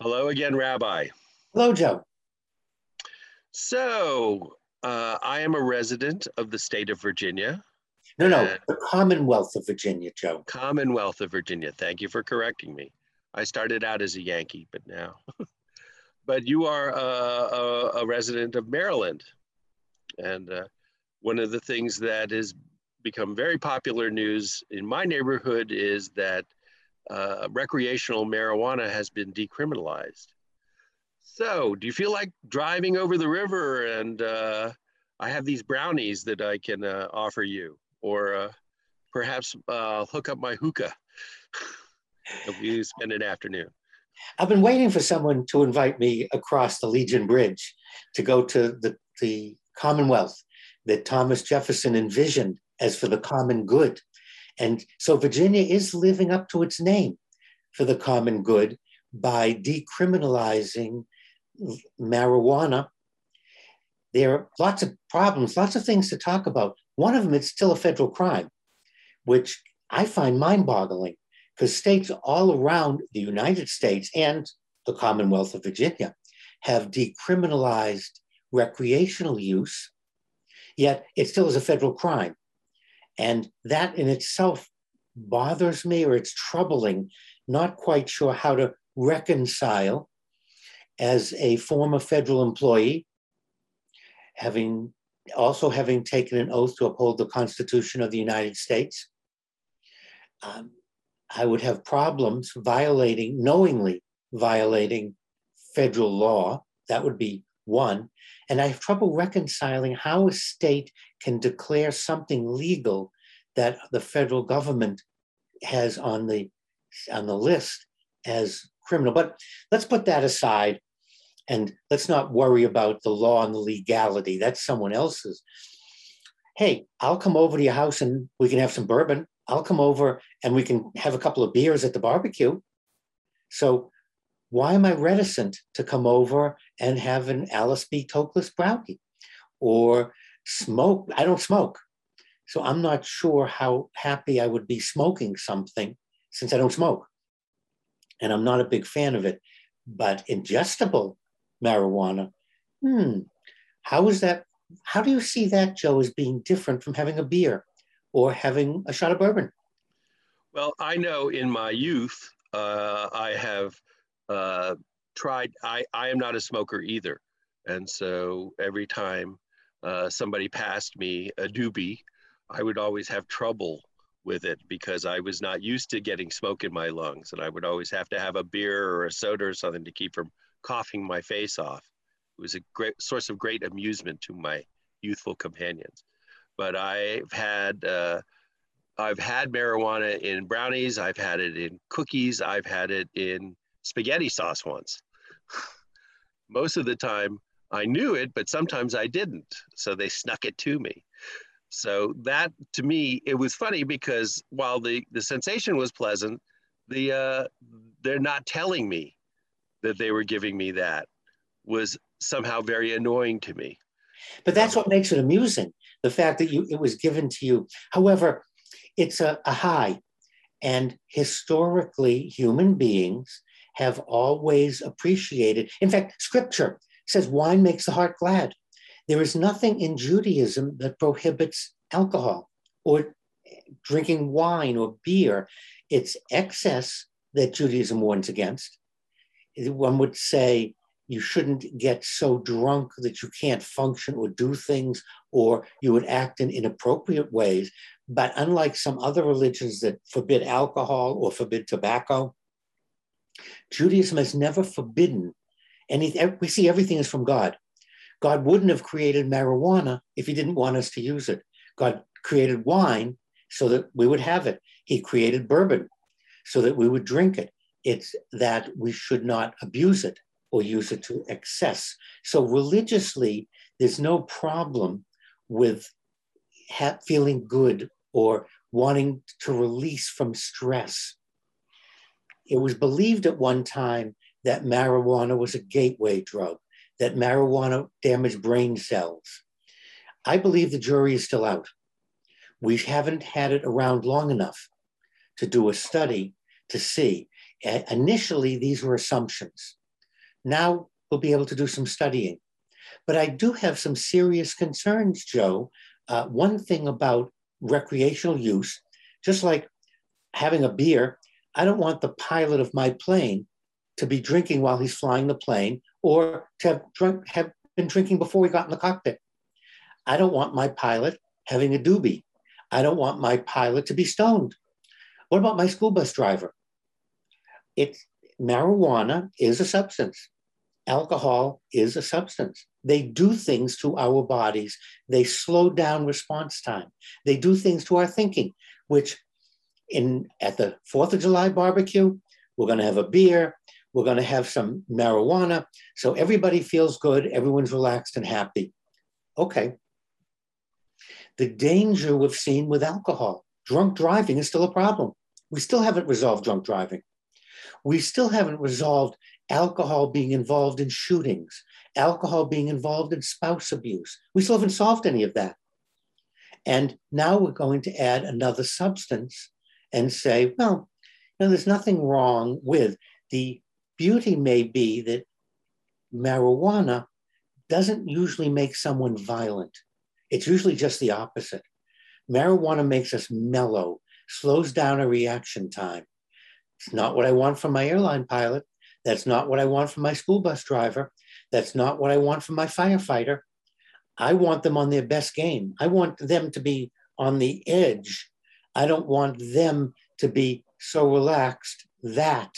Hello again, Rabbi. Hello, Joe. So, uh, I am a resident of the state of Virginia. No, no, the Commonwealth of Virginia, Joe. Commonwealth of Virginia. Thank you for correcting me. I started out as a Yankee, but now. but you are a, a, a, resident of Maryland. And uh, one of the things that has become very popular news in my neighborhood is that uh, recreational marijuana has been decriminalized. So, do you feel like driving over the river and uh, I have these brownies that I can uh, offer you, or uh, perhaps uh, hook up my hookah? we spend an afternoon. I've been waiting for someone to invite me across the Legion Bridge to go to the, the Commonwealth that Thomas Jefferson envisioned as for the common good. And so Virginia is living up to its name for the common good by decriminalizing marijuana. There are lots of problems, lots of things to talk about. One of them, it's still a federal crime, which I find mind boggling because states all around the United States and the Commonwealth of Virginia have decriminalized recreational use, yet it still is a federal crime. And that in itself bothers me or it's troubling, not quite sure how to reconcile as a former federal employee, having also having taken an oath to uphold the Constitution of the United States. Um, I would have problems violating, knowingly violating federal law. That would be one. And I have trouble reconciling how a state can declare something legal that the federal government has on the on the list as criminal. But let's put that aside and let's not worry about the law and the legality. That's someone else's. Hey, I'll come over to your house and we can have some bourbon. I'll come over and we can have a couple of beers at the barbecue. So why am I reticent to come over and have an Alice B. Toklas brownie or smoke? I don't smoke. So I'm not sure how happy I would be smoking something since I don't smoke. And I'm not a big fan of it. But ingestible marijuana, hmm, how is that? How do you see that, Joe, as being different from having a beer or having a shot of bourbon? Well, I know in my youth, uh, I have uh, tried, I, I am not a smoker either. And so every time uh, somebody passed me a doobie, I would always have trouble with it because I was not used to getting smoke in my lungs. And I would always have to have a beer or a soda or something to keep from coughing my face off. It was a great source of great amusement to my youthful companions. But I've had, uh, I've had marijuana in brownies. I've had it in cookies. I've had it in spaghetti sauce once. Most of the time I knew it, but sometimes I didn't. So they snuck it to me. So that to me, it was funny because while the, the sensation was pleasant, the uh, they're not telling me that they were giving me that was somehow very annoying to me. But that's what makes it amusing, the fact that you it was given to you. However, it's a, a high. And historically, human beings have always appreciated. In fact, scripture says wine makes the heart glad. There is nothing in Judaism that prohibits alcohol or drinking wine or beer. It's excess that Judaism warns against. One would say you shouldn't get so drunk that you can't function or do things, or you would act in inappropriate ways. But unlike some other religions that forbid alcohol or forbid tobacco, Judaism has never forbidden anything. We see everything is from God. God wouldn't have created marijuana if he didn't want us to use it. God created wine so that we would have it. He created bourbon so that we would drink it. It's that we should not abuse it or use it to excess. So religiously, there's no problem with ha- feeling good or wanting to release from stress. It was believed at one time that marijuana was a gateway drug that marijuana damaged brain cells. I believe the jury is still out. We haven't had it around long enough to do a study to see. initially, these were assumptions. Now we'll be able to do some studying. But I do have some serious concerns, Joe. Uh, one thing about recreational use, just like having a beer, I don't want the pilot of my plane to be drinking while he's flying the plane or to have, drunk, have been drinking before he got in the cockpit. I don't want my pilot having a doobie. I don't want my pilot to be stoned. What about my school bus driver? It's marijuana is a substance. Alcohol is a substance. They do things to our bodies. They slow down response time. They do things to our thinking, which in at the 4th of July barbecue, we're going to have a beer, we're going to have some marijuana. So everybody feels good, everyone's relaxed and happy. Okay. The danger we've seen with alcohol, drunk driving is still a problem. We still haven't resolved drunk driving. We still haven't resolved alcohol being involved in shootings, alcohol being involved in spouse abuse. We still haven't solved any of that. And now we're going to add another substance and say, well, you know, there's nothing wrong with the beauty may be that marijuana doesn't usually make someone violent. It's usually just the opposite. Marijuana makes us mellow, slows down a reaction time. It's not what I want from my airline pilot. That's not what I want from my school bus driver. That's not what I want from my firefighter. I want them on their best game. I want them to be on the edge. I don't want them to be so relaxed that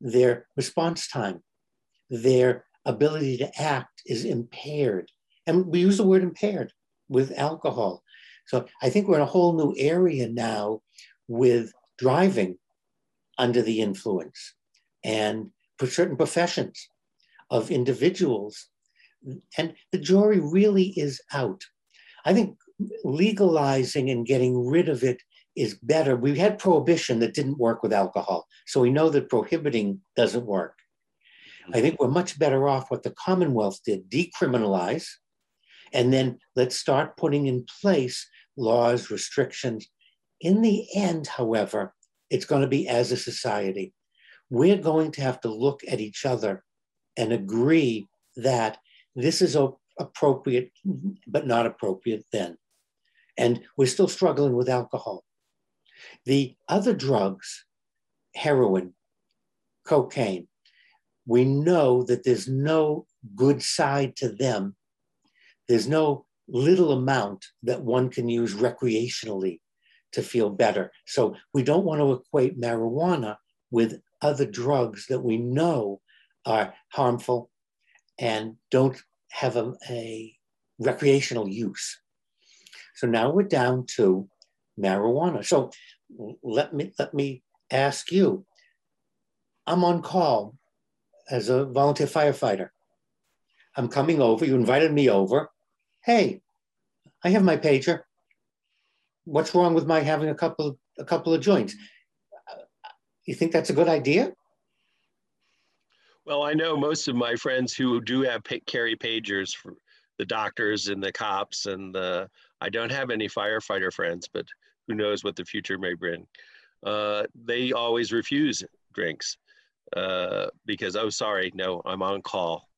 their response time, their ability to act is impaired. And we use the word impaired with alcohol. So I think we're in a whole new area now with driving under the influence and for certain professions of individuals. And the jury really is out. I think legalizing and getting rid of it is better. We had prohibition that didn't work with alcohol. So we know that prohibiting doesn't work. I think we're much better off what the Commonwealth did decriminalize, and then let's start putting in place laws, restrictions. In the end, however, it's going to be as a society. We're going to have to look at each other and agree that this is appropriate, but not appropriate then. And we're still struggling with alcohol. The other drugs, heroin, cocaine, we know that there's no good side to them. There's no little amount that one can use recreationally to feel better. So we don't want to equate marijuana with other drugs that we know are harmful and don't have a, a recreational use. So now we're down to marijuana. So let me let me ask you. I'm on call as a volunteer firefighter. I'm coming over. You invited me over. Hey, I have my pager. What's wrong with my having a couple a couple of joints? You think that's a good idea? Well, I know most of my friends who do have carry pagers for the doctors and the cops, and the, I don't have any firefighter friends, but who knows what the future may bring. Uh, they always refuse drinks uh, because, oh, sorry, no, I'm on call.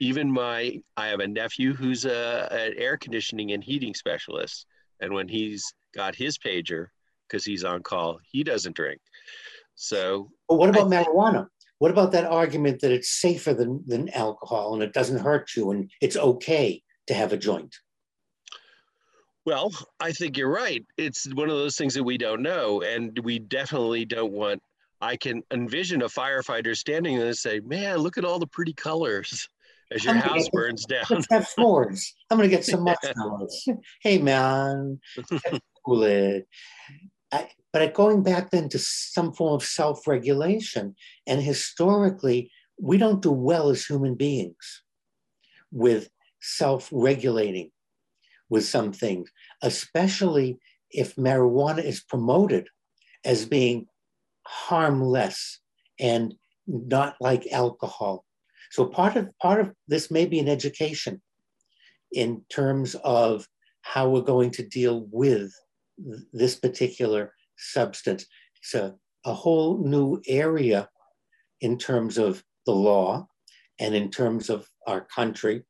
Even my, I have a nephew who's a, an air conditioning and heating specialist. And when he's got his pager, because he's on call, he doesn't drink. So, but what about I, marijuana? What about that argument that it's safer than, than alcohol and it doesn't hurt you and it's okay to have a joint? Well, I think you're right. It's one of those things that we don't know. And we definitely don't want, I can envision a firefighter standing there and say, man, look at all the pretty colors as your house get, burns down. Let's have s'mores. I'm going to get some marshmallows. hey, man, cool it. I, but going back then to some form of self regulation, and historically, we don't do well as human beings with self regulating with some things, especially if marijuana is promoted as being harmless and not like alcohol. So part of part of this may be an education in terms of how we're going to deal with this particular substance. It's a, a whole new area in terms of the law and in terms of our country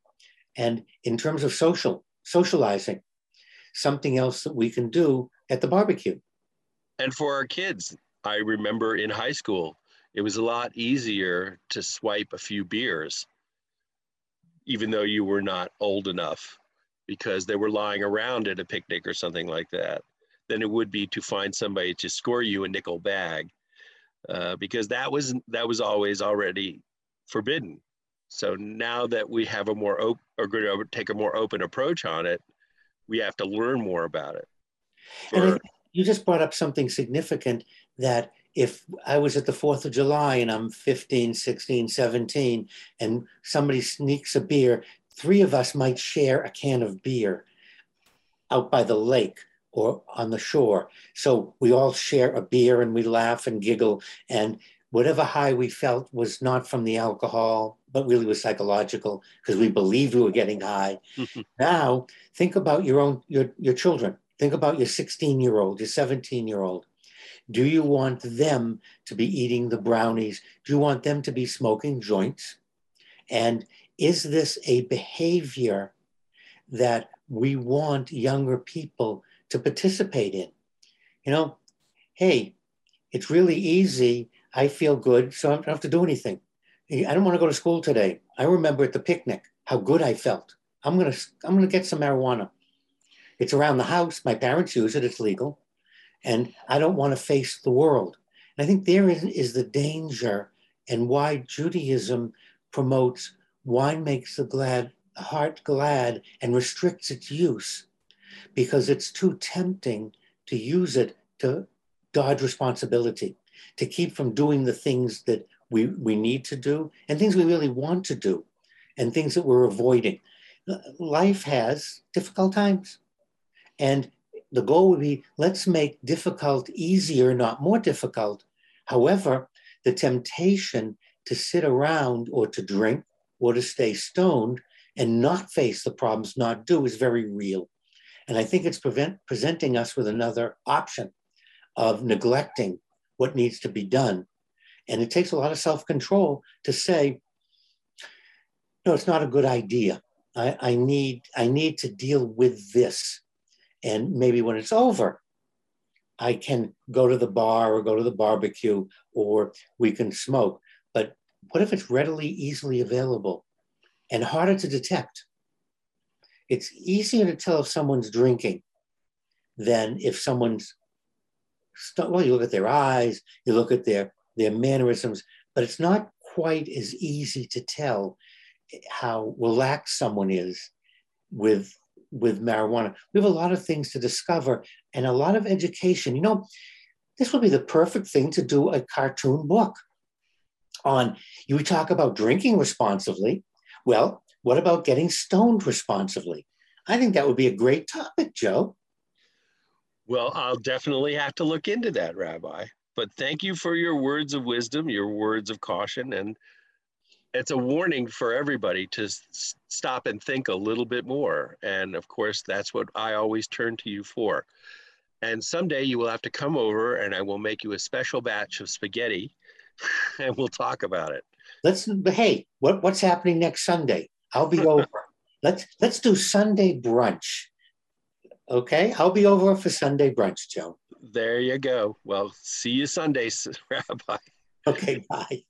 and in terms of social socializing something else that we can do at the barbecue. And for our kids i remember in high school it was a lot easier to swipe a few beers even though you were not old enough because they were lying around at a picnic or something like that than it would be to find somebody to score you a nickel bag uh, because that was that was always already forbidden so now that we have a more open or going to take a more open approach on it we have to learn more about it For, and you just brought up something significant that if I was at the 4th of July and I'm 15, 16, 17, and somebody sneaks a beer, three of us might share a can of beer out by the lake or on the shore. So we all share a beer and we laugh and giggle. And whatever high we felt was not from the alcohol, but really was psychological because we believed we were getting high. now think about your own your, your children. Think about your 16 year old, your 17 year old do you want them to be eating the brownies? Do you want them to be smoking joints? And is this a behavior that we want younger people to participate in? You know, hey, it's really easy. I feel good, so I don't have to do anything. I don't want to go to school today. I remember at the picnic how good I felt. I'm gonna I'm gonna get some marijuana. It's around the house. My parents use it. It's legal and I don't want to face the world. And I think there is, is the danger and why Judaism promotes wine makes the glad heart glad and restricts its use because it's too tempting to use it to dodge responsibility, to keep from doing the things that we, we need to do and things we really want to do and things that we're avoiding. Life has difficult times. And the goal would be let's make difficult easier, not more difficult. However, the temptation to sit around or to drink or to stay stoned and not face the problems, not do, is very real. And I think it's prevent, presenting us with another option of neglecting what needs to be done. And it takes a lot of self control to say, no, it's not a good idea. I, I, need, I need to deal with this. And maybe when it's over, I can go to the bar or go to the barbecue or we can smoke. But what if it's readily, easily available and harder to detect? It's easier to tell if someone's drinking than if someone's, well, you look at their eyes, you look at their, their mannerisms, but it's not quite as easy to tell how relaxed someone is with with marijuana. We have a lot of things to discover and a lot of education. You know, this would be the perfect thing to do a cartoon book on. You talk about drinking responsibly. Well, what about getting stoned responsibly? I think that would be a great topic, Joe. Well, I'll definitely have to look into that, Rabbi. But thank you for your words of wisdom, your words of caution, and it's a warning for everybody to s- stop and think a little bit more. And of course, that's what I always turn to you for. And someday you will have to come over and I will make you a special batch of spaghetti and we'll talk about it. Let's hey, what, what's happening next Sunday? I'll be over. Let's let's do Sunday brunch. Okay, I'll be over for Sunday brunch, Joe. There you go. Well, see you Sunday, Rabbi. Okay, bye.